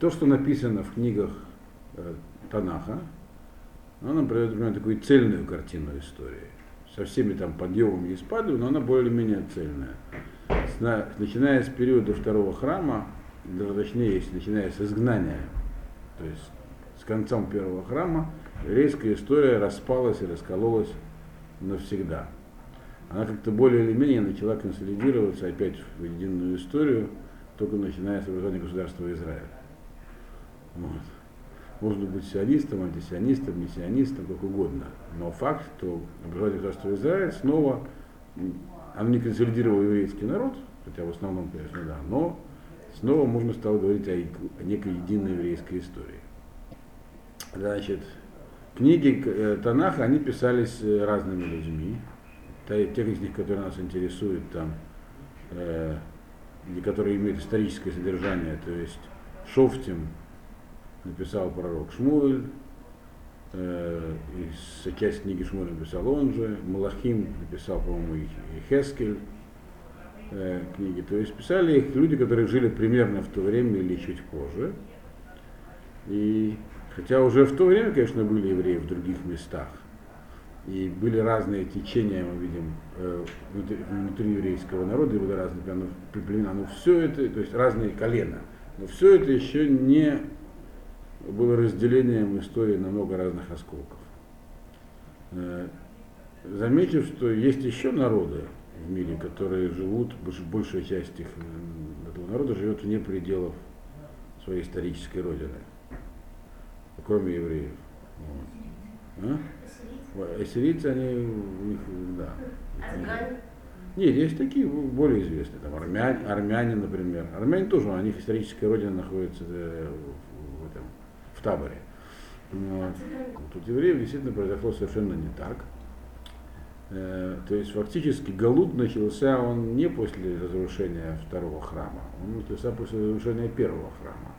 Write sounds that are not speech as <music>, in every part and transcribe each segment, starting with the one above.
то, что написано в книгах э, Танаха, оно нам придает например, такую цельную картину истории. Со всеми там подъемами и спадами, но она более-менее цельная. Начиная с периода второго храма, даже точнее, если начиная с изгнания, то есть с концом первого храма, еврейская история распалась и раскололась навсегда. Она как-то более или менее начала консолидироваться опять в единую историю, только начиная с образования государства Израиля. Вот. Можно быть сионистом, антисионистом, мессионистом, как угодно. Но факт, что образование государства Израиль снова, оно не консолидировало еврейский народ, хотя в основном, конечно, да, но снова можно стало говорить о, о некой единой еврейской истории. Значит, книги э, Танаха, они писались э, разными людьми. Те из них, которые нас интересуют, там, э, которые имеют историческое содержание, то есть Шофтим написал пророк Шмуэль, э, и часть книги Шмуэля написал он же, Малахим написал, по-моему, и Хескель э, книги. То есть писали их люди, которые жили примерно в то время или чуть позже. И хотя уже в то время, конечно, были евреи в других местах, и были разные течения, мы видим, э, внутри, внутри еврейского народа, и были разные племена, но все это, то есть разные колена, но все это еще не было разделением истории на много разных осколков. Э, Заметив, что есть еще народы в мире, которые живут, большая часть их, этого народа живет вне пределов своей исторической родины, кроме евреев. Вот. А? Ассирийцы, они у них, да. Нет, есть такие более известные, там армяне, армяне, например. Армяне тоже, у них историческая родина находится э, в таборе. Вот. Тут евреев действительно произошло совершенно не так. Э, то есть фактически Галут начался он не после разрушения второго храма, он начался после разрушения первого храма.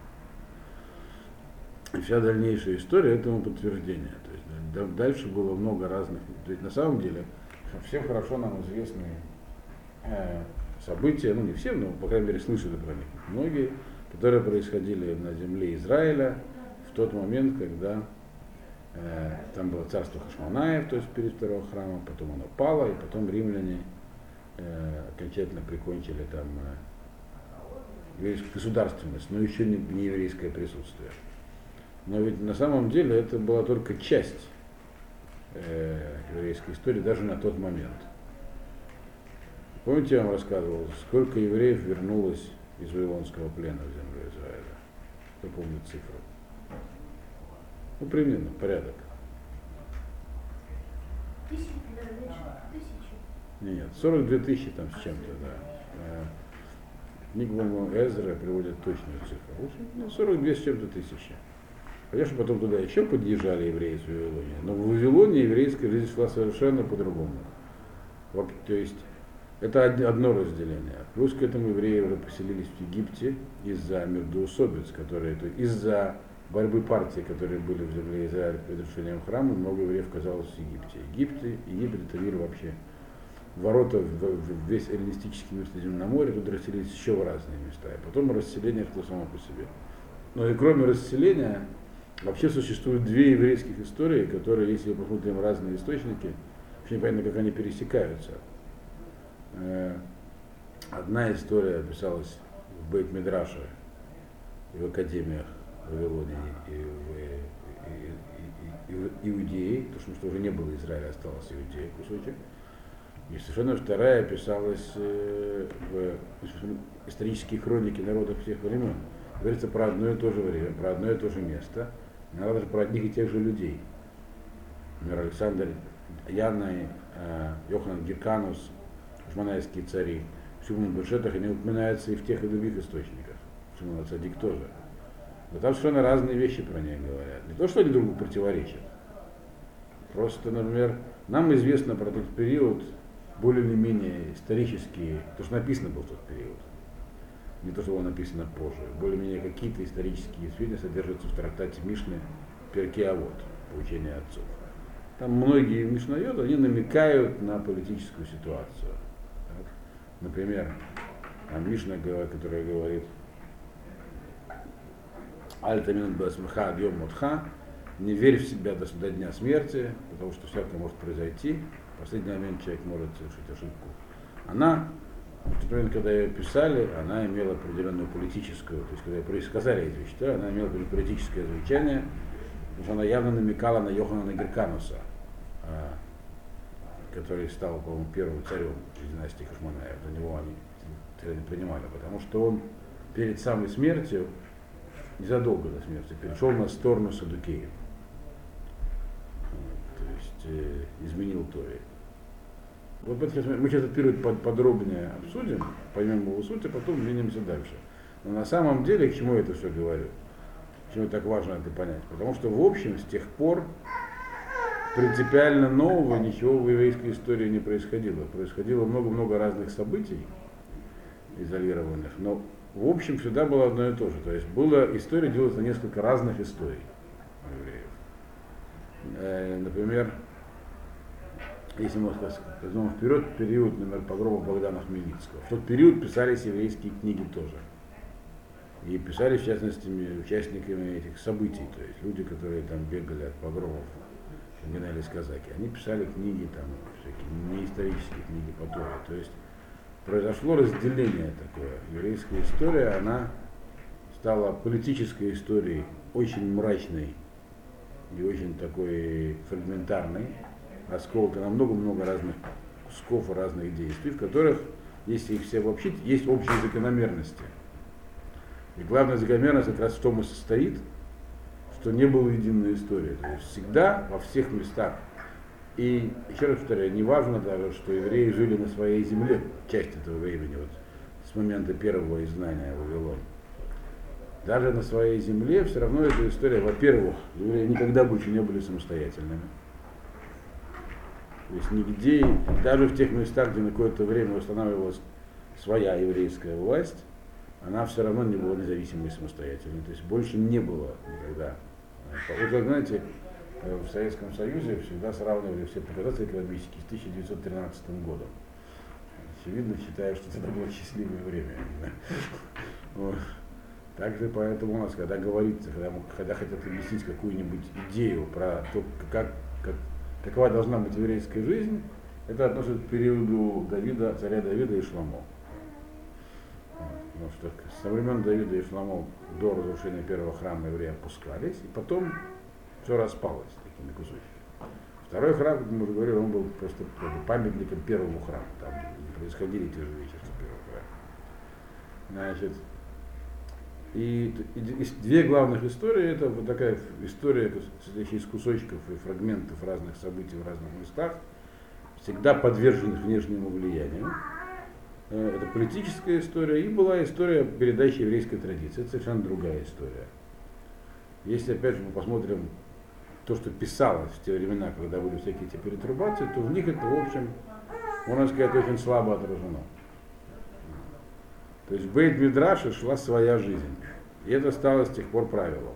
И вся дальнейшая история этому подтверждение. То есть дальше было много разных. То есть на самом деле всем хорошо нам известны э, события, ну не всем, но по крайней мере слышали про них многие, которые происходили на земле Израиля тот момент, когда э, там было царство Хашманаев, то есть перед второго храма, потом оно пало, и потом римляне э, окончательно прикончили там э, еврейскую государственность, но еще не, не еврейское присутствие. Но ведь на самом деле это была только часть э, еврейской истории, даже на тот момент. Помните, я вам рассказывал, сколько евреев вернулось из Вавилонского плена в землю Израиля? Кто помнит цифру? Ну, примерно, порядок. Тысячи? Нет, 42 тысячи там с чем-то, да. Книга, по-моему, Эзра приводит точную цифру. 42 ну, с чем-то тысячи. Конечно, потом туда еще подъезжали евреи из Вавилонии, но в Вавилоне еврейская жизнь шла совершенно по-другому. То есть это одно разделение. Плюс к этому евреи уже поселились в Египте из-за междоусобиц, которые, из-за борьбы партий, которые были в земле Израиля перед разрушением храма, много евреев оказалось в Египте. Египте, Египет это мир вообще ворота в, в весь эллинистический мир Средиземноморья, тут расселились еще в разные места. И потом расселение что само по себе. Но и кроме расселения, вообще существуют две еврейских истории, которые, если посмотрим разные источники, очень непонятно, как они пересекаются. Э, одна история описалась в Бейт-Медраше и в академиях Вавилоне и в, и, и, и, Иудее, потому что уже не было Израиля, осталось Иудея кусочек. И совершенно вторая писалась э, в исторические хроники народов всех времен. Говорится про одно и то же время, про одно и то же место, иногда даже про одних и тех же людей. Например, Александр Яна, э, Йохан Герканус, шманайские цари, Шимон Бешетах, они упоминаются и в тех и других источниках. Шимон Цадик тоже. Но там совершенно разные вещи про нее говорят. Не то, что они друг другу противоречат. Просто, например, нам известно про тот период более или менее исторические, то, что написано был в тот период. Не то, что было написано позже. Более-менее какие-то исторические сведения содержатся в трактате Мишны Перкеавод, поучение отцов. Там многие мишнайоты, они намекают на политическую ситуацию. Например, Мишна, которая говорит, Альтамин Басмха Адьем Мутха, не верь в себя до, до дня смерти, потому что всякое может произойти. В последний момент человек может совершить ошибку. Она, момент, когда ее писали, она имела определенную политическую, то есть когда ее сказали эти вещи, она имела политическое звучание, потому что она явно намекала на Йоханана Геркануса, а, который стал, по-моему, первым царем династии Хашманаев. До него они не принимали, потому что он перед самой смертью, незадолго до смерти, перешел на сторону Садукеев. То есть э, изменил Торе. Вот мы сейчас этот период подробнее обсудим, поймем его суть, а потом двинемся дальше. Но на самом деле, к чему я это все говорю? Почему так важно это понять? Потому что, в общем, с тех пор принципиально нового ничего в еврейской истории не происходило. Происходило много-много разных событий изолированных, но в общем всегда было одно и то же. То есть была история делается на несколько разных историй у евреев. Э, например, если мы возьмем вперед период, например, погрома Богдана Хмельницкого. В тот период писались еврейские книги тоже. И писали, в частности, участниками этих событий, то есть люди, которые там бегали от погромов, гнались казаки. Они писали книги, там, всякие неисторические книги по Торе. То есть произошло разделение такое. Еврейская история, она стала политической историей, очень мрачной и очень такой фрагментарной, расколотой на много-много разных кусков разных действий, в которых, если их все обобщить, есть общие закономерности. И главная закономерность как раз в том и состоит, что не было единой истории. То есть всегда во всех местах и еще раз повторяю, не даже, что евреи жили на своей земле часть этого времени, вот с момента первого изгнания Вавилон. Даже на своей земле все равно эта история, во-первых, евреи никогда больше не были самостоятельными. То есть нигде, даже в тех местах, где на какое-то время устанавливалась своя еврейская власть, она все равно не была независимой и самостоятельной. То есть больше не было никогда. Вот вы знаете, в Советском Союзе всегда сравнивали все показатели экономические с 1913 годом. Очевидно, считаю, что это было счастливое время. <laughs> Также поэтому у нас, когда говорится, когда, когда хотят объяснить какую-нибудь идею про то, как, как, какова должна быть еврейская жизнь, это относится к периоду Давида, царя Давида и Шламо. Потому что со времен Давида и Шламо до разрушения первого храма евреи опускались, и потом все распалось такими кусочками. Второй храм, как мы уже говорили, он был просто памятником первому храму. Там происходили те же вещи, что первый храм. Значит, и, и, и две главных истории, это вот такая история, состоящая из кусочков и фрагментов разных событий в разных местах, всегда подверженных внешнему влиянию. Э, это политическая история, и была история передачи еврейской традиции. Это совершенно другая история. Если опять же мы посмотрим то, что писалось в те времена, когда были всякие эти перетрубации, то в них это, в общем, можно сказать, очень слабо отражено. То есть Бейт Мидраше шла своя жизнь. И это стало с тех пор правилом.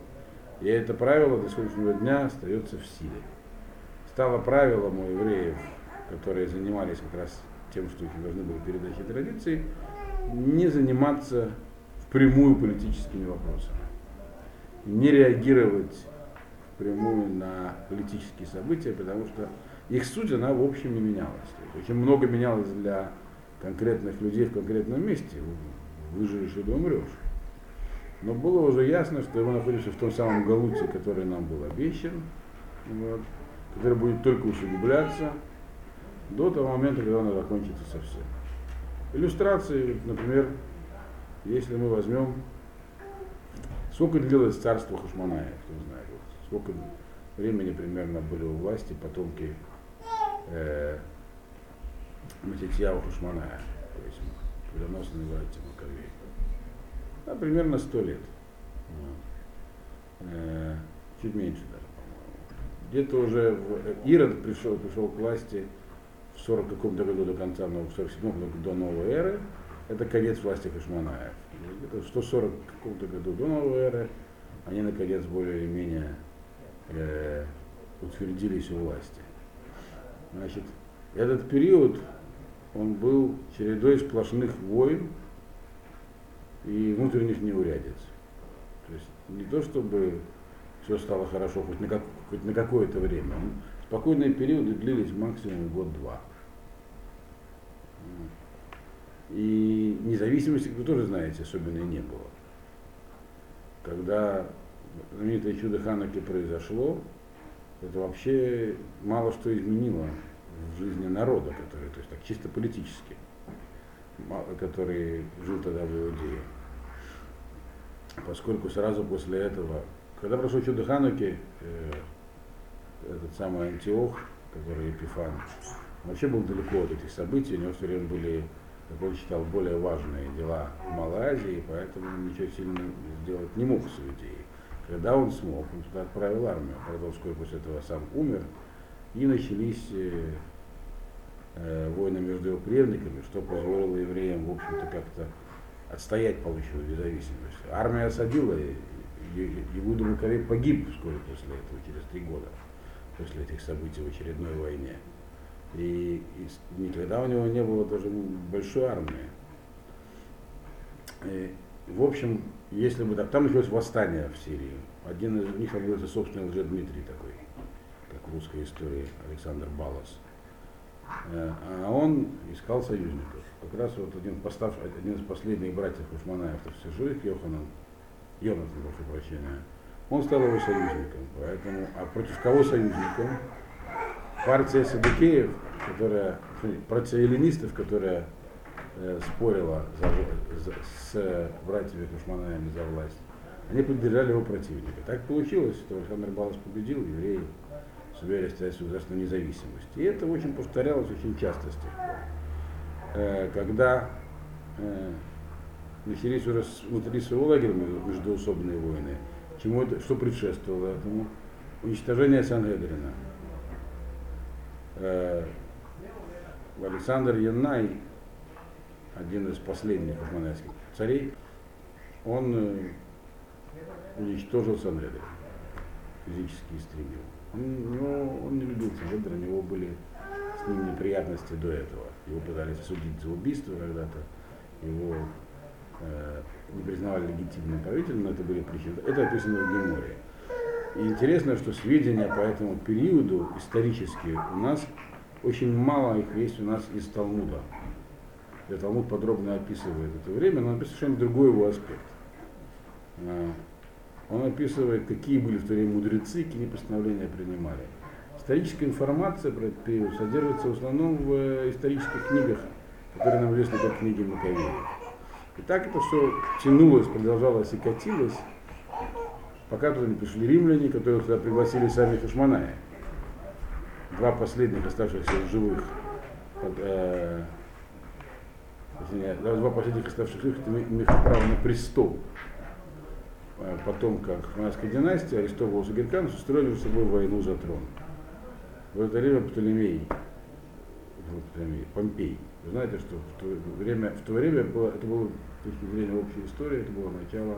И это правило до сегодняшнего дня остается в силе. Стало правилом у евреев, которые занимались как раз тем, что их должны были передать традиции, не заниматься впрямую политическими вопросами. Не реагировать прямую на политические события, потому что их суть, она в общем не менялась. Очень много менялось для конкретных людей в конкретном месте. Выживешь или умрешь. Но было уже ясно, что мы находимся в том самом Галуте, который нам был обещан, вот, который будет только усугубляться до того момента, когда он закончится совсем. Иллюстрации, например, если мы возьмем, сколько длилось царство Хашманая, кто знает сколько времени примерно были у власти потомки э, Матитьяу Хушманая, то есть победоносные братья Маковей. Да, примерно сто лет. Э, чуть меньше даже, по-моему. Где-то уже в, Ирод пришел, пришел к власти в 40 каком-то году до конца, но в 47 году до новой эры. Это конец власти Хашманаев. Где-то в 140 каком-то году до новой эры они наконец более или менее э, утвердились у власти. Значит, этот период, он был чередой сплошных войн и внутренних неурядиц. То есть Не то чтобы все стало хорошо хоть на, как, хоть на какое-то время. Спокойные периоды длились максимум год-два. И независимости, вы тоже знаете, особенно не было. Когда знаменитое чудо Ханаки произошло, это вообще мало что изменило в жизни народа, который, то есть так чисто политически, который жил тогда в Иудее. Поскольку сразу после этого, когда прошло чудо Хануки, э, этот самый Антиох, который Епифан, вообще был далеко от этих событий, у него все время были, как он считал, более важные дела в Малайзии, поэтому ничего сильно сделать не мог с Иудеей. Когда он смог, он туда отправил армию, правда, вскоре после этого сам умер, и начались э, э, войны между его преемниками, что позволило евреям, в общем-то, как-то отстоять полученную независимость. Армия осадила, Иуда Макарей погиб вскоре после этого, через три года, после этих событий в очередной войне. И, и никогда у него не было даже большой армии. И, в общем, если бы там, там началось восстание в Сирии. Один из них является собственный Дмитрий такой, как в русской истории Александр Балас. Э, а он искал союзников. Как раз вот один, постав, один из последних братьев Хушманаев, все живых, Йоханан, Йонатан, прошу прощения, он стал его союзником. Поэтому, а против кого союзником? Партия Садыкеев, которая, партия эллинистов, которая спорила за, за, с братьями Кушманаями за власть, они поддержали его противника. Так получилось, что Александр Балас победил, евреи сумели стать государственной независимости. И это очень повторялось очень часто с тех пор. Э, когда э, начались уже внутри своего лагеря междуусобные войны, чему это, что предшествовало этому? Уничтожение Сангедрина. Э, Александр Яннай один из последних монарских царей, он э, уничтожил Санедрин, физически истребил. Он, него, он не любил Санедрин, у него были с ним неприятности до этого. Его пытались судить за убийство когда-то, его э, не признавали легитимным правителем, но это были причины. Это описано в Геморе. И интересно, что сведения по этому периоду исторические у нас очень мало их есть у нас из Талмуда. И Талмуд подробно описывает это время, но он описывает совершенно другой его аспект. А, он описывает, какие были в то время мудрецы, какие постановления принимали. Историческая информация про этот период содержится в основном в э, исторических книгах, которые нам известны как книги Маковеев. И так это все тянулось, продолжалось и катилось, пока туда не пришли римляне, которые туда пригласили сами Хашманая. Два последних оставшихся живых э, два последних оставших их, имеют право на престол э, потомка Хананской династии, Аристовулус и Герканус, устроили с собой войну за трон. В это время Птолемей, Помпей, вы знаете, что в то время, в то время было, это было, с точки зрения общей истории, это было начало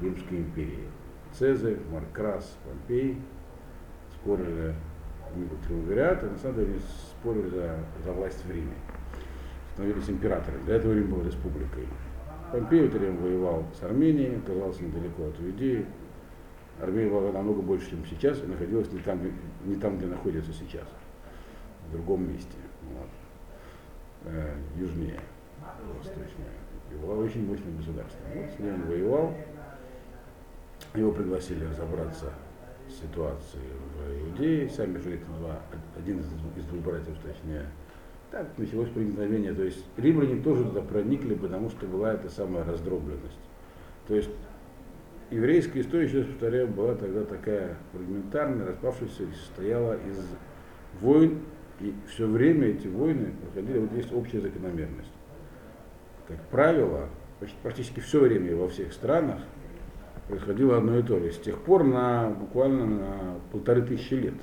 Римской империи. Цезарь, Маркрас, Помпей спорили, триумвират, а на самом деле спорили за, за власть в Риме становились императорами. До этого Рим был республикой. Помпей время воевал с Арменией, оказался недалеко от Иудеи. Армения была намного больше, чем сейчас, и находилась не там, не там где находится сейчас, в другом месте, вот. э, южнее, восточнее. И была очень мощным государством. Вот с ним воевал, его пригласили разобраться с ситуацией в Иудее, сами же это два, один из двух братьев, точнее, так началось проникновение. То есть римляне тоже туда проникли, потому что была эта самая раздробленность. То есть еврейская история, еще раз повторяю, была тогда такая фрагментарная, распавшаяся, состояла из войн, и все время эти войны проходили, вот есть общая закономерность. Как правило, практически все время во всех странах происходило одно и то же. С тех пор на буквально на полторы тысячи лет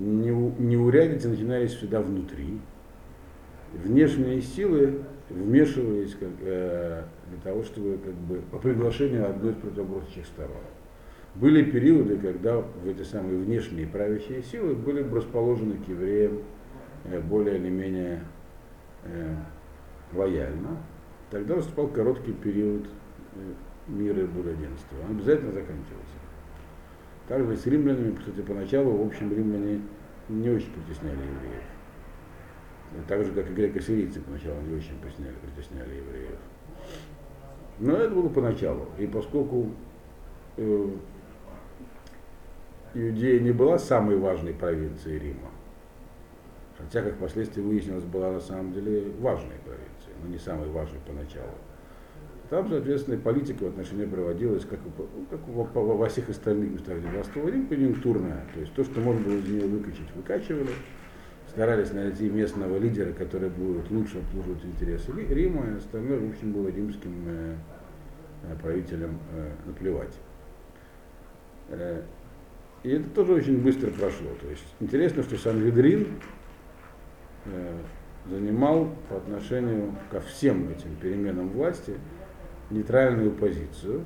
неурядицы начинались всегда внутри. Внешние силы вмешивались как, э, для того, чтобы как бы, по приглашению одной из противоборствующих сторон. Были периоды, когда в эти самые внешние правящие силы были расположены к евреям э, более или менее э, лояльно. Тогда наступал короткий период э, мира и благоденствия, он обязательно заканчивался. Также с римлянами, кстати, поначалу, в общем, римляне не очень притесняли евреев. Так же, как и греко-сирийцы поначалу не очень притесняли, притесняли евреев. Но это было поначалу. И поскольку э, Иудея не была самой важной провинцией Рима, хотя, как впоследствии выяснилось, была на самом деле важной провинцией, но не самой важной поначалу. Там, соответственно, политика в отношении проводилась, как, как во, во всех остальных местах, где властвовал Рим, конъюнктурная. То есть то, что можно было из нее выкачать, выкачивали. Старались найти местного лидера, который будет лучше обслуживать интересы Рима, и остальное, в общем, было римским э, э правителям э, наплевать. Э, и это тоже очень быстро прошло. То есть интересно, что Сангедрин э, занимал по отношению ко всем этим переменам власти нейтральную позицию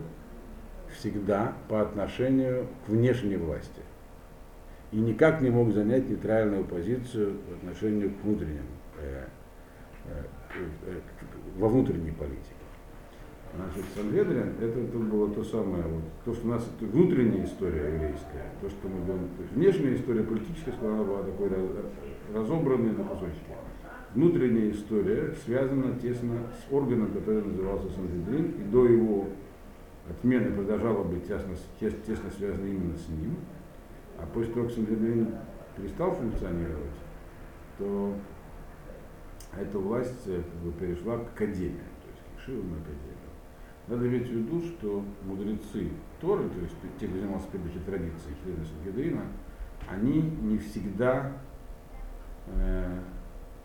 всегда по отношению к внешней власти. И никак не мог занять нейтральную позицию в отношению к внутренним, э, э, э, во внутренней политике. Значит, Сангедрин, это, это было то самое, вот, то, что у нас это внутренняя история еврейская, то, что мы говорим, то есть внешняя история политическая, она была такой разобранной на кусочки внутренняя история связана тесно с органом, который назывался Сангедрин, и до его отмены продолжала быть тесно, тесно связана именно с ним. А после того, как Сангедрин перестал функционировать, то эта власть э, бы, перешла к академии, то есть к Шивам академию. Надо иметь в виду, что мудрецы Торы, то есть те, кто занимался передачей традиции члены Сангедрина, они не всегда э,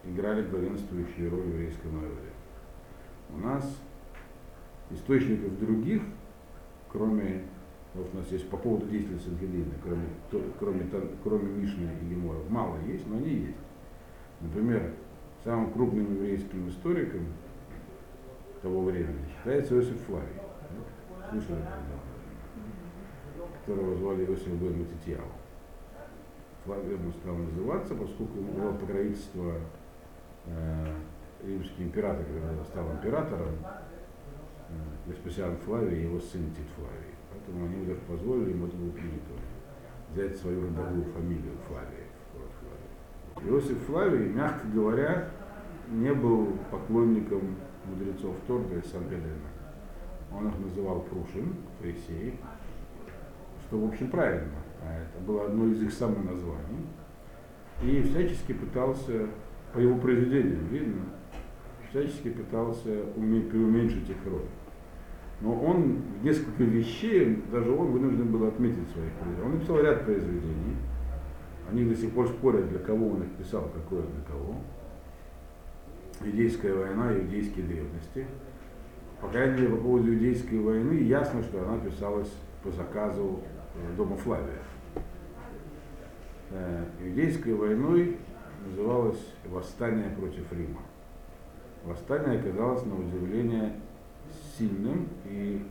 играли главенствующую роль в еврейском народе. У нас источников других, кроме, вот у нас есть по поводу действия Сангелина, кроме, кроме, кроме Мишны и Геморов, мало есть, но они есть. Например, самым крупным еврейским историком того времени считается Иосиф Флавий. Слышали которого звали Иосиф Бен Матитьяу. Флавий он стал называться, поскольку он брал покровительство римский император, когда стал императором, э, Веспасиан Флавий и его сын Тит Флавий. Поэтому они даже позволили ему, это было принято, взять свою родовую фамилию Флавия. Иосиф Флавий, мягко говоря, не был поклонником мудрецов Торга и Сангедрина. Он их называл Прушин, фарисеи, что, в общем, правильно. А это было одно из их самоназваний. И всячески пытался по его произведениям видно, всячески пытался уметь, преуменьшить их роль. Но он несколько вещей, даже он вынужден был отметить своих произведений. Он написал ряд произведений, они до сих пор спорят, для кого он их писал, какое для кого. Иудейская война, иудейские древности. По крайней мере, по поводу иудейской войны ясно, что она писалась по заказу э, дома Флавия. Э, иудейской войной называлось «Восстание против Рима». Восстание оказалось на удивление сильным и,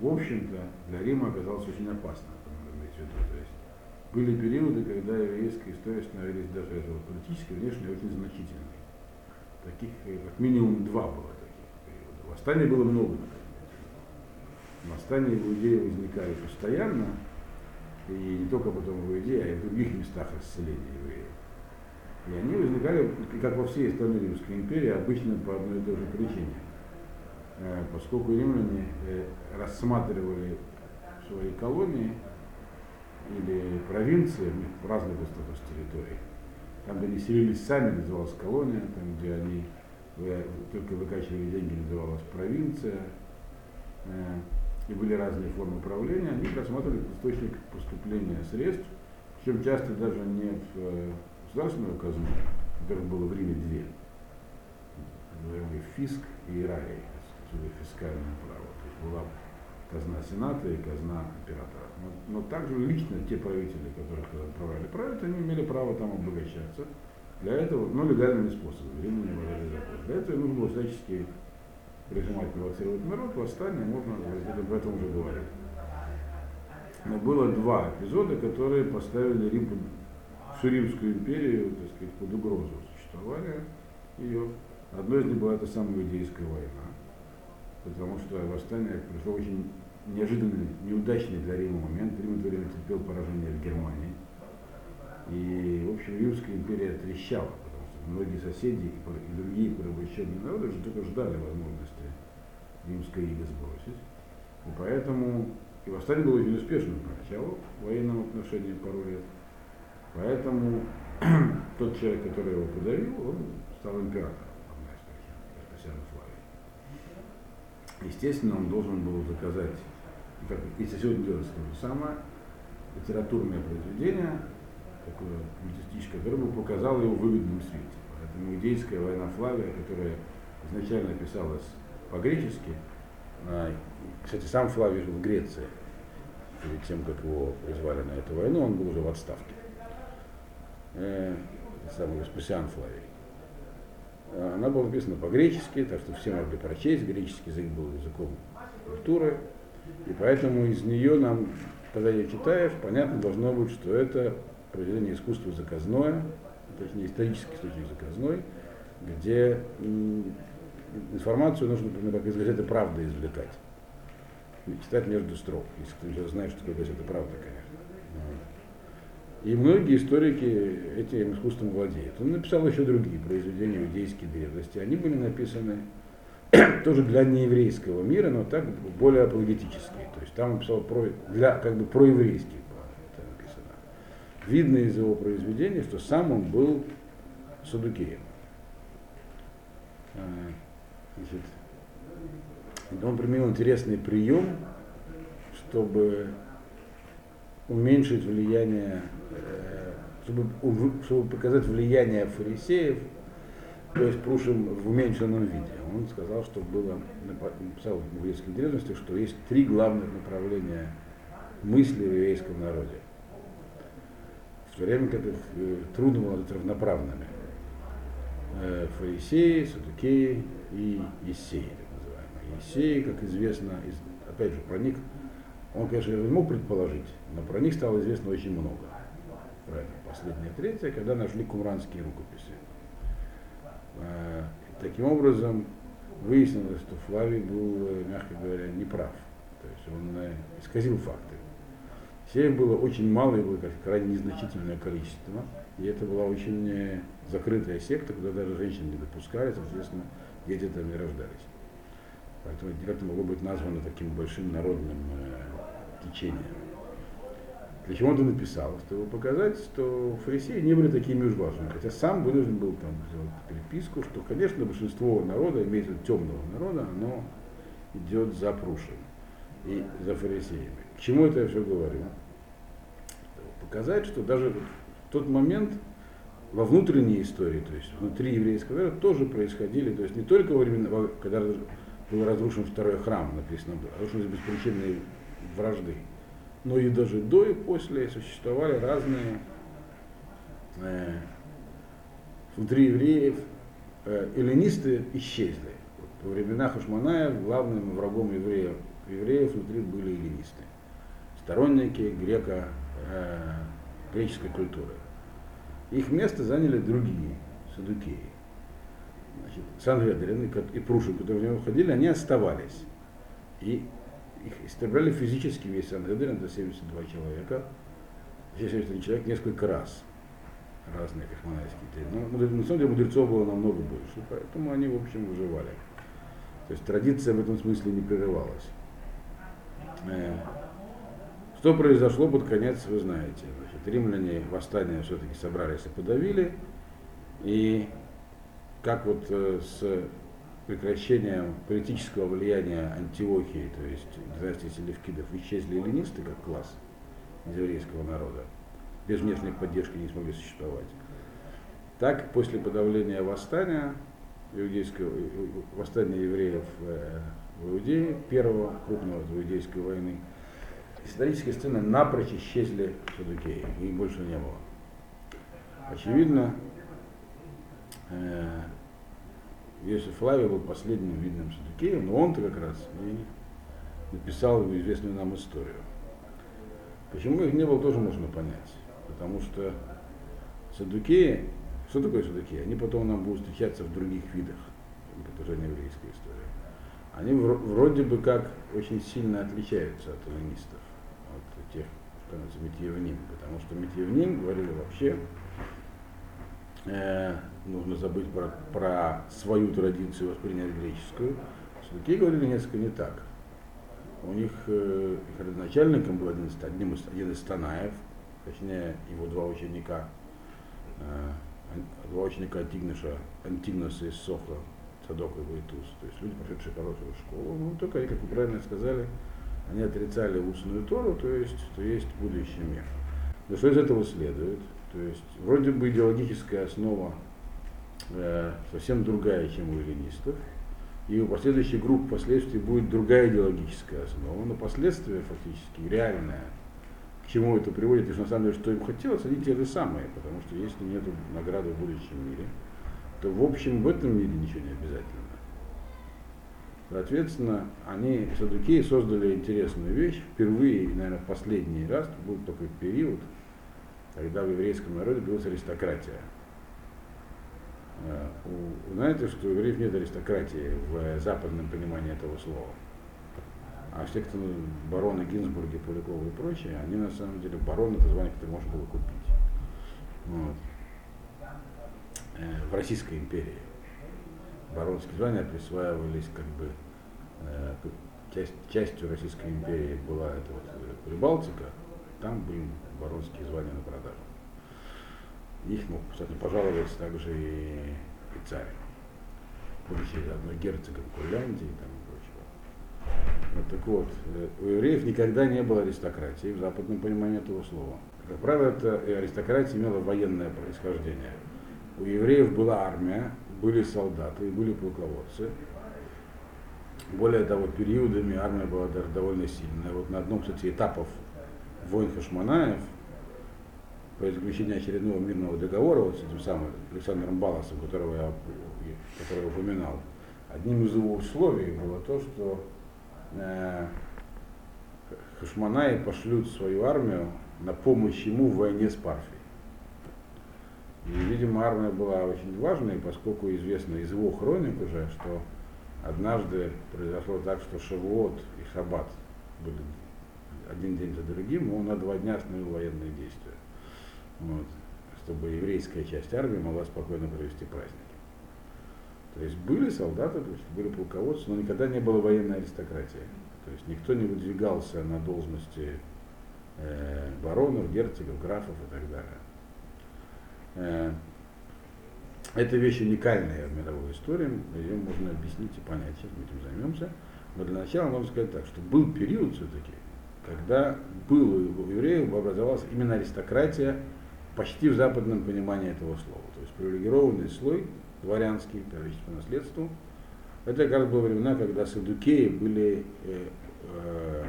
в общем-то, для Рима оказалось очень опасным, То есть были периоды, когда еврейская история становились даже это вот, политически, внешне очень значительной. Таких, э, как минимум два было таких периода. Восстаний было много. Восстания в Иудее возникали постоянно, и не только потом в Иудее, а и в других местах расселения евреев. И они возникали, как во всей остальной Римской империи, обычно по одной и той же причине. Э, поскольку римляне э, рассматривали свои колонии или провинции, них разных статус территорий. Там, где они селились сами, называлась колония, там, где они только выкачивали деньги, называлась провинция. Э, и были разные формы правления, они рассматривали источник поступления средств, причем часто даже не в государственную казну, которых было в Риме две, называемый фиск и ирарий, фискальное право. То есть была казна Сената и казна императора. Но, но также лично те правители, которые когда отправляли править, они имели право там обогащаться. Для этого, ну, легальными способами, Рим не уважали закон. Для этого нужно было всячески прижимать, провоцировать народ, восстание, можно об этом уже говорить. Но было два эпизода, которые поставили Рим всю Римскую империю, так сказать, под угрозу существования ее. Одно из них была эта самая Иудейская война. потому что восстание пришло очень неожиданный, неудачный для Рима момент. Рим в это время терпел поражение в Германии. И, в общем, Римская империя трещала, потому что многие соседи и другие порабощенные народы уже только ждали возможности римское иго сбросить. И поэтому и восстание было очень успешным поначалу в военном отношении пару лет. Поэтому <clears throat> тот человек, который его подавил, он стал императором из таких, Флавий. Естественно, он должен был заказать, как, если сегодня делается то же самое, литературное произведение, такое мистическое, которое бы показало его в выгодном свете. Поэтому идейская война Флавия, которая изначально писалась по-гречески, а, кстати, сам Флавий жил в Греции, перед тем, как его призвали на эту войну, он был уже в отставке. Э, самый Веспасиан Флавий. Она была написана по-гречески, так что все могли прочесть. Греческий язык был языком культуры. И поэтому из нее нам, когда ее читаешь, понятно должно быть, что это произведение искусства заказное, точнее исторический случай заказной, где информацию нужно, например, как из газеты «Правда» извлекать. Читать между строк, если кто-то знает, что такое газета «Правда», конечно. И многие историки этим искусством владеют. Он написал еще другие произведения иудейской древности. Они были написаны <clears throat> тоже для нееврейского мира, но так более апологетические. То есть там он писал про, для, как бы проеврейских это написано. Видно из его произведений, что сам он был садукеем. А, значит, он применил интересный прием, чтобы уменьшить влияние чтобы, чтобы показать влияние фарисеев, то есть Прушим в уменьшенном виде. Он сказал, что было, написал в еврейской древности, что есть три главных направления мысли в еврейском народе. В то время как их э, трудно было быть равноправными. Э, фарисеи, садукеи и Ессеи, так называемые. Ессеи, как известно, опять же, про них он, конечно, не мог предположить, но про них стало известно очень много правильно, последняя третья, когда нашли кумранские рукописи. А, таким образом, выяснилось, что Флавий был, э, мягко говоря, неправ. То есть он э, исказил факты. Сеев было очень мало, и было крайне незначительное количество. И это была очень э, закрытая секта, куда даже женщин не допускали, соответственно, дети там не рождались. Поэтому это могло быть названо таким большим народным э, течением. Чего он это написал? Чтобы показать, что фарисеи не были такими уж важными. Хотя сам вынужден был там сделать переписку, что, конечно, большинство народа, имеется темного народа, оно идет за Прушем и за фарисеями. К чему это я все говорю? Показать, что даже в тот момент во внутренней истории, то есть внутри еврейского народа, тоже происходили, то есть не только во времена, когда был разрушен второй храм, написано, разрушились беспричинные вражды, но и даже до и после существовали разные э, внутри евреев э, эллинисты исчезли. Во времена Хашманаев главным врагом евреев, евреев внутри были эллинисты, сторонники греко, э, греческой культуры. Их место заняли другие, садукеи. Значит, Сангедрин и Прушин, которые в него входили, они оставались. И их истребляли физически весь Сангедрин, это 72 человека, 71 человек несколько раз разные кахманайские Но на самом деле мудрецов было намного больше, поэтому они, в общем, выживали. То есть традиция в этом смысле не прерывалась. Э, что произошло под конец, вы знаете. Значит, римляне восстание все-таки собрались и подавили. И как вот э, с прекращением политического влияния Антиохии, то есть династии Селевкидов, исчезли эллинисты как класс из еврейского народа. Без внешней поддержки не смогли существовать. Так, после подавления восстания, иудейского, восстания евреев э, в Иудее, первого крупного иудейской войны, исторические сцены напрочь исчезли садукеи, их больше не было. Очевидно, Иосиф Флавий был последним видным Садукеем, но он-то как раз и написал известную нам историю. Почему их не было, тоже можно понять. Потому что Садукеи, что такое Садукеи? Они потом нам будут встречаться в других видах, это уже не еврейская история. они вроде бы как очень сильно отличаются от эллинистов, от тех, что называется Митьевним, потому что Митьевним говорили вообще, э, нужно забыть про, про свою традицию воспринять греческую. Судуки говорили несколько не так. У них э, их родоначальником был один, одним из, один из Танаев, точнее его два ученика, э, два ученика Антигноша, Антигноса из Сохла, Садок и Войтус. То есть люди, прошедшие хорошую школу, ну только они, как вы правильно сказали, они отрицали устную Тору, то есть, то есть будущий мир. Но что из этого следует? То есть вроде бы идеологическая основа э, совсем другая, чем у эллинистов, и у последующих групп впоследствии будет другая идеологическая основа, но последствия фактически реальная, к чему это приводит, и что на самом деле, что им хотелось, они те же самые, потому что если нет награды в будущем мире, то в общем в этом мире ничего не обязательно. Соответственно, они, садукеи, создали интересную вещь. Впервые, наверное, последний раз, был такой период, когда в еврейском народе была аристократия. Э, знаете, что у евреев нет аристократии в западном понимании этого слова. А все, кто ну, бароны Гинзбурги, Полякова и прочие, они на самом деле бароны, это звание, которое можно было купить. Вот. Э, в Российской империи. Баронские звания присваивались как бы э, часть, частью Российской империи была это вот Прибалтика, там были баронские звания на продажу. Их мог, кстати, пожаловаться также и, и царь, будучи заодно герцогом Курляндии и там прочего. Вот так вот, э, у евреев никогда не было аристократии в западном понимании этого слова. Как правило, это аристократия имела военное происхождение. У евреев была армия, были солдаты были полководцы. Более того, периодами армия была даже довольно сильная. Вот на одном, кстати, этапов войн Хашманаев, по заключению очередного мирного договора вот с этим самым Александром Баласом, которого я, который я упоминал, одним из его условий было то, что э, Хашманаи пошлют свою армию на помощь ему в войне с Парфией. И, видимо, армия была очень важной, поскольку известно из его хроник уже, что однажды произошло так, что Шавуот и Шаббат были один день за другим, он на два дня остановил военные действия. Вот, чтобы еврейская часть армии могла спокойно провести праздники. То есть были солдаты, то есть были полководцы, но никогда не было военной аристократии. То есть никто не выдвигался на должности э, баронов, герцогов, графов и так далее. Э, это вещь уникальная в мировой истории, ее можно объяснить и понять, сейчас мы этим займемся. Но для начала можно сказать так, что был период все-таки, когда было у евреев образовалась именно аристократия почти в западном понимании этого слова. То есть привилегированный слой, дворянский, по наследству. Это как было времена, когда садукеи были э, э,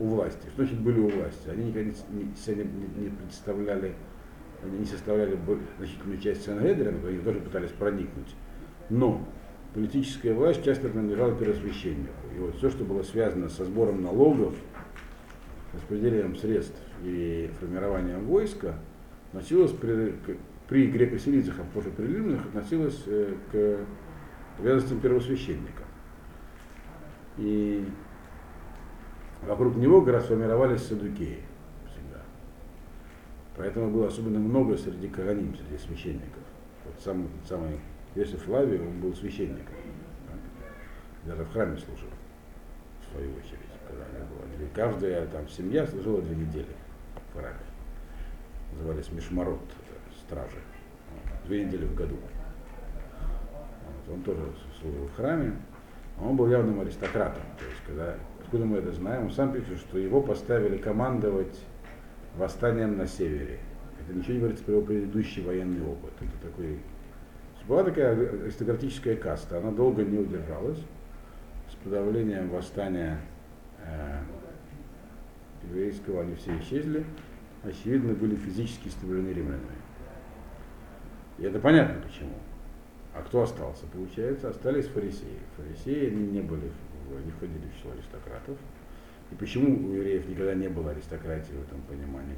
у власти. Что значит были у власти? Они никогда не, не, не представляли, они не составляли значительную часть Санхедрина, но они тоже пытались проникнуть. Но политическая власть часто принадлежала первосвященнику. И вот все, что было связано со сбором налогов, распределением средств и формированием войска, относилось при, при греко-сирийцах, а позже при римлянах, относилось э, к обязанностям первосвященника. И вокруг него как раз формировались садукеи всегда. Поэтому было особенно много среди коганим, среди священников. Вот сам, самый Иосиф Лави, он был священником. Даже в храме служил, в свою очередь, когда не было. Каждая там семья служила две недели в храме назывались Мишмарот, стражи, две недели в году. Вот, он тоже служил в храме, он был явным аристократом. То есть, когда, откуда мы это знаем, он сам пишет, что его поставили командовать восстанием на севере. Это ничего не говорится про его предыдущий военный опыт. Это такой... Была такая аристократическая каста, она долго не удержалась. С подавлением восстания э, еврейского они все исчезли очевидно, были физически истреблены римлянами. И это понятно почему. А кто остался? Получается, остались фарисеи. Фарисеи не были, не входили в число аристократов. И почему у евреев никогда не было аристократии в этом понимании?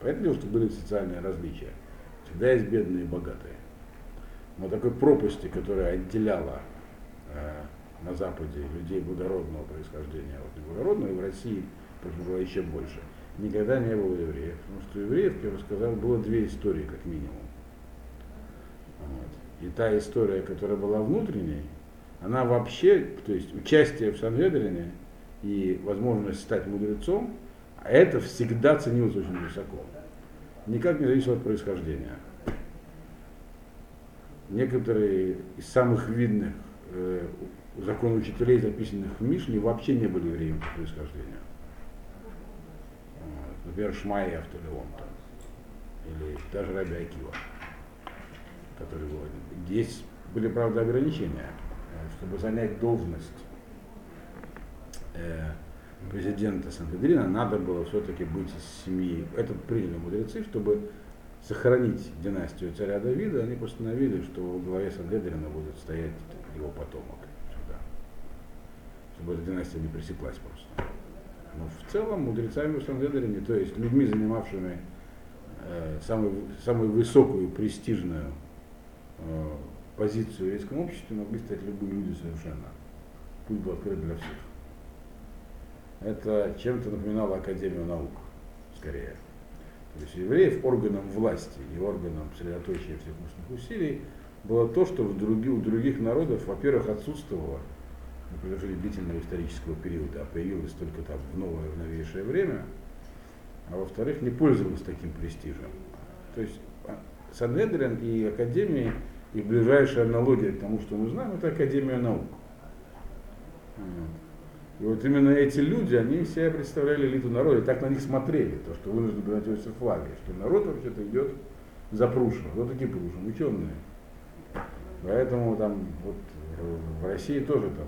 Понятно, что были социальные различия. Всегда есть бедные и богатые. Но такой пропасти, которая отделяла э, на Западе людей благородного происхождения, вот неблагородного, и в России было еще больше. Никогда не было евреев. Потому что евреев, как я уже сказал, было две истории, как минимум. Вот. И та история, которая была внутренней, она вообще, то есть участие в Сангедрине и возможность стать мудрецом, это всегда ценилось очень высоко. Никак не зависело от происхождения. Некоторые из самых видных э, учителей, записанных в Мишне, вообще не были евреями по происхождению. Например, Шмай Автолеон там, или даже Раби Акива, который был. Здесь были, правда, ограничения чтобы занять должность э, президента Сангедрина, надо было все-таки быть из семьи. Это приняли мудрецы, чтобы сохранить династию царя Давида, они постановили, что во главе Сангедрина будет стоять его потомок сюда, чтобы эта династия не пресеклась просто. Но в целом мудрецами в Сангедрине, то есть людьми, занимавшими э, самую, самую высокую престижную э, позицию в еврейском обществе могли стать любые люди совершенно. Путь был открыт для всех. Это чем-то напоминало Академию наук, скорее. То есть евреев органом власти и органом сосредоточия всех умственных усилий было то, что в других, у других народов, во-первых, отсутствовало на протяжении длительного исторического периода, а появилось только там в новое, в новейшее время, а во-вторых, не пользовалось таким престижем. То есть а, Санедрин и Академии и ближайшая аналогия к тому, что мы знаем, это Академия наук. И вот именно эти люди, они себя представляли элиту народа, и так на них смотрели, то, что вынуждены приноситься флаги, что народ вообще-то идет за Прушина. Вот такие Прушин, ученые. Поэтому там вот в России тоже там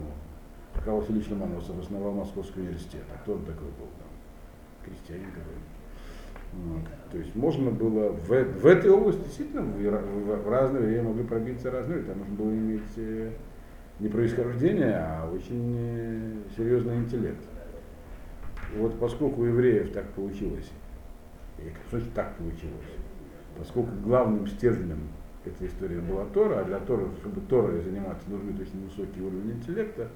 Карл Васильевич Ломоносов основал Московский университет. А кто он такой был там? Крестьянин какой вот. То есть можно было в, в этой области действительно в, в, в разное время могли пробиться разные, там нужно было иметь э, не происхождение, а очень э, серьезный интеллект. И вот поскольку у евреев так получилось, и значит так получилось, поскольку главным стержнем этой истории была Тора, а для Тора, чтобы Торой заниматься, нужен быть очень высокий уровень интеллекта,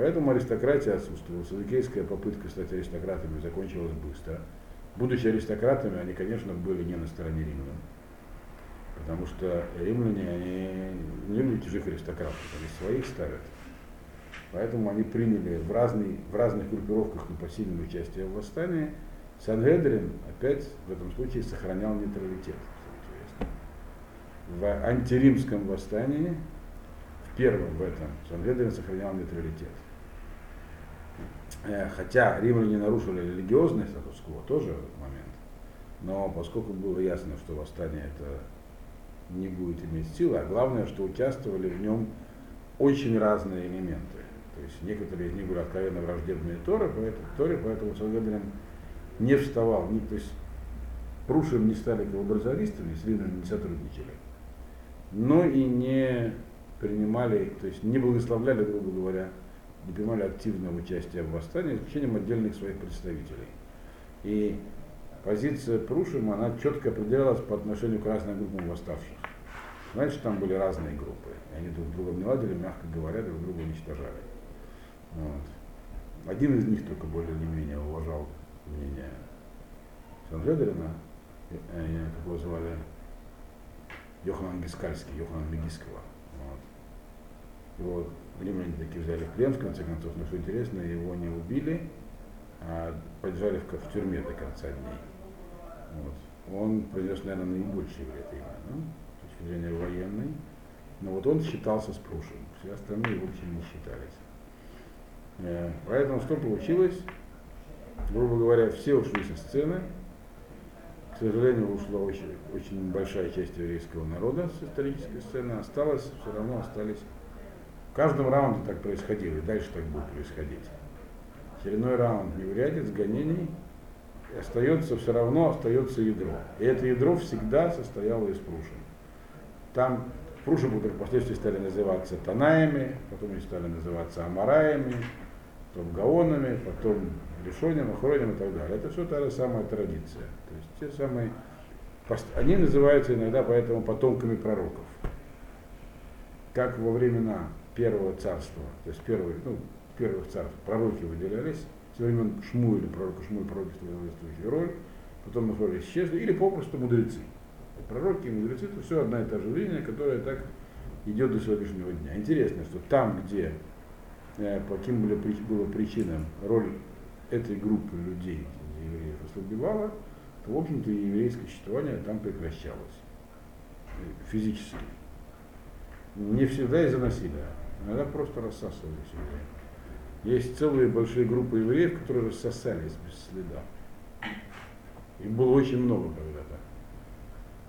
поэтому аристократия отсутствовала. Садикейская попытка стать аристократами закончилась быстро будучи аристократами, они, конечно, были не на стороне римлян. Потому что римляне, они не любят чужих аристократов, они своих ставят. Поэтому они приняли в, разный, в разных группировках непосильное участие в восстании. Сангедрин опять в этом случае сохранял нейтралитет. В антиримском восстании, в первом в этом, Сангедрин сохранял нейтралитет. Э, хотя римляне нарушили религиозный статус-кво, тоже момент. Но поскольку было ясно, что восстание это не будет иметь силы, а главное, что участвовали в нем очень разные элементы. То есть некоторые из них были откровенно враждебные Торы, поэтому, Торе, поэтому Сангедрин не вставал, не, то есть Прушим не стали коллаборационистами, с римлянами не сотрудничали, но и не принимали, то есть не благословляли, грубо говоря, не принимали активного участия в восстании, за исключением отдельных своих представителей. И позиция Прушима, она четко определялась по отношению к разным группам восставших. Раньше там были разные группы, и они друг друга не ладили, мягко говоря, друг друга уничтожали. Вот. Один из них только более или менее уважал мнение Санжедрина, э, как его звали, Йоханан Гискальский, Йоханан Мегиского. Вот. Его римляне таки взяли в плен, в конце концов, но что интересно, его не убили, а подержали в, в тюрьме до конца дней. Вот. Он принес, наверное, наибольший вред именно, ну, с точки зрения военной. Но вот он считался спрушен, все остальные, в общем, не считались. Э, поэтому что получилось? Грубо говоря, все ушли со сцены. К сожалению, ушла очень, очень большая часть еврейского народа с исторической сцены. Осталось, все равно остались в каждом раунде так происходило, и дальше так будет происходить. Очередной раунд неурядиц, гонений, и остается все равно остается ядро. И это ядро всегда состояло из прушин. Там пруши будут впоследствии стали называться Танаями, потом они стали называться Амараями, потом Гаонами, потом Решоним, Охроним и так далее. Это все та же самая традиция. То есть те самые, они называются иногда поэтому потомками пророков. Как во времена первого царства, то есть первый, ну, первых царств, пророки выделялись, со времен Шмуэля, пророка Шмуэля, пророки главенствующую роль, потом на роли исчезли, или попросту мудрецы. Пророки и мудрецы это все одна и та же линия, которая так идет до сегодняшнего дня. Интересно, что там, где э, по каким было, было причинам роль этой группы людей, евреев ослабевала, то, в общем-то, еврейское существование там прекращалось э, физически. Не всегда из-за насилия, иногда просто рассасывались евреи. Есть целые большие группы евреев, которые рассосались без следа. Их было очень много когда-то.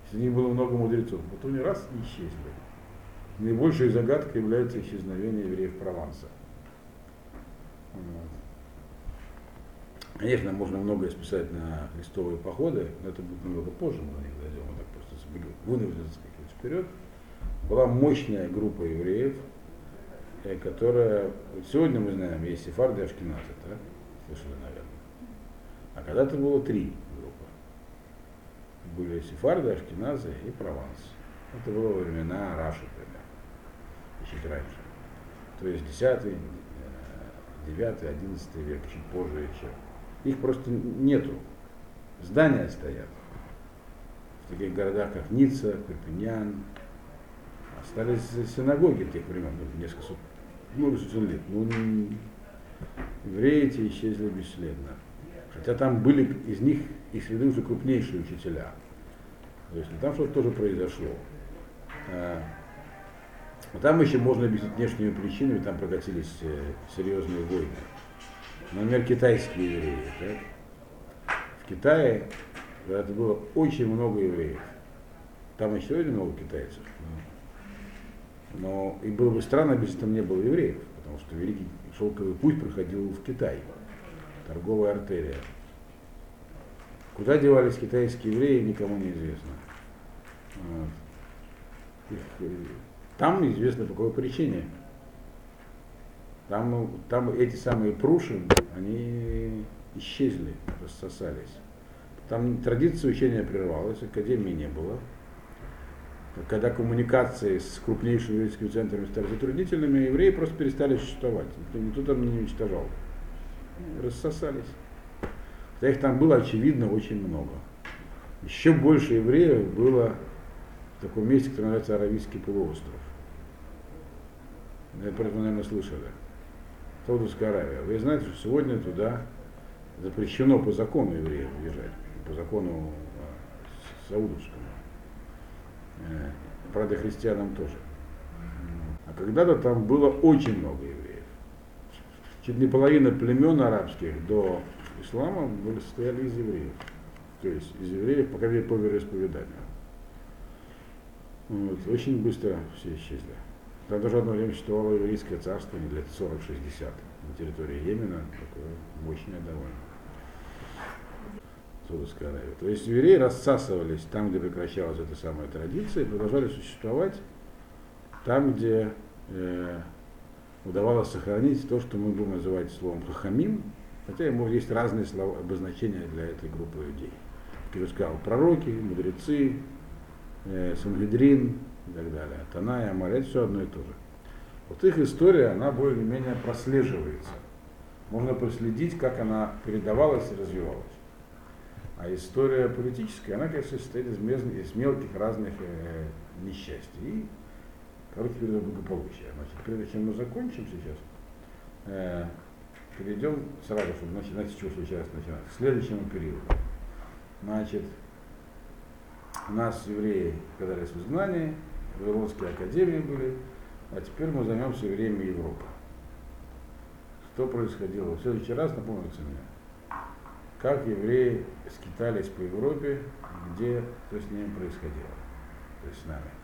Среди них было много мудрецов. Вот они раз и исчезли. Наибольшей загадкой является исчезновение евреев Прованса. Конечно, можно многое списать на крестовые походы, но это будет немного позже, мы на них дойдем, мы так просто вынуждены скакивать вперед. Была мощная группа евреев, которая, сегодня мы знаем, есть сефарды и ашкеназы, да? слышали, наверное. А когда-то было три были сефарды, ашкеназы и прованс. Это было времена Раши, примерно, чуть раньше. То есть 10, 9, 11 век, чуть позже еще. Их просто нету. Здания стоят. В таких городах, как Ницца, Перпиньян. Остались синагоги тех времен, несколько сот, много сотен лет. Ну, евреи эти исчезли бесследно. Хотя там были из них их среды уже крупнейшие учителя. То есть там что-то тоже произошло. А, там еще можно объяснить внешними причинами, там прокатились э, серьезные войны. Например, китайские евреи. Так? В Китае это было очень много евреев. Там еще сегодня много китайцев. Но и было бы странно, если там не было евреев, потому что Великий Шелковый путь проходил в Китай, торговая артерия. Куда девались китайские евреи, никому не известно. Их, там известно по какой причине. Там, там эти самые пруши, они исчезли, рассосались. Там традиция учения прервалась, академии не было. Когда коммуникации с крупнейшими еврейскими центрами стали затруднительными, евреи просто перестали существовать. Никто, никто там не уничтожал. Рассосались. Хотя их там было, очевидно, очень много. Еще больше евреев было в таком месте, которое называется Аравийский полуостров. Про это, наверное, слышали. Саудовская Аравия. Вы знаете, что сегодня туда запрещено по закону евреев въезжать, по закону а, саудовскому. Э, правда, христианам тоже. А когда-то там было очень много евреев. Чуть не половина племен арабских до ислама были, состояли из евреев. То есть из евреев, по крайней мере, по вероисповеданию. Вот, очень быстро все исчезли. Там даже одно время существовало еврейское царство лет 40-60 на территории Йемена, такое мощное довольно. Саудовская Аравия. То есть евреи рассасывались там, где прекращалась эта самая традиция, и продолжали существовать там, где э, удавалось сохранить то, что мы будем называть словом хахамим, хотя ему есть разные слова, обозначения для этой группы людей. Как я сказал, пророки, мудрецы, э, Сангедрин и так далее. Тана и Амаль, это все одно и то же. Вот их история, она более-менее прослеживается. Можно проследить, как она передавалась и развивалась. А история политическая, она, конечно, состоит из, из мелких разных э, несчастий. И короткий период благополучия. Значит, прежде чем мы закончим сейчас, э, перейдем сразу, чтобы начинать с чего сейчас начинать, к следующему периоду. Значит, нас евреи оказались в изгнании, Вавилонские академии были, а теперь мы займемся евреями Европы. Что происходило? В следующий раз напомните мне, как евреи скитались по Европе, где, что с ними происходило, то есть с нами.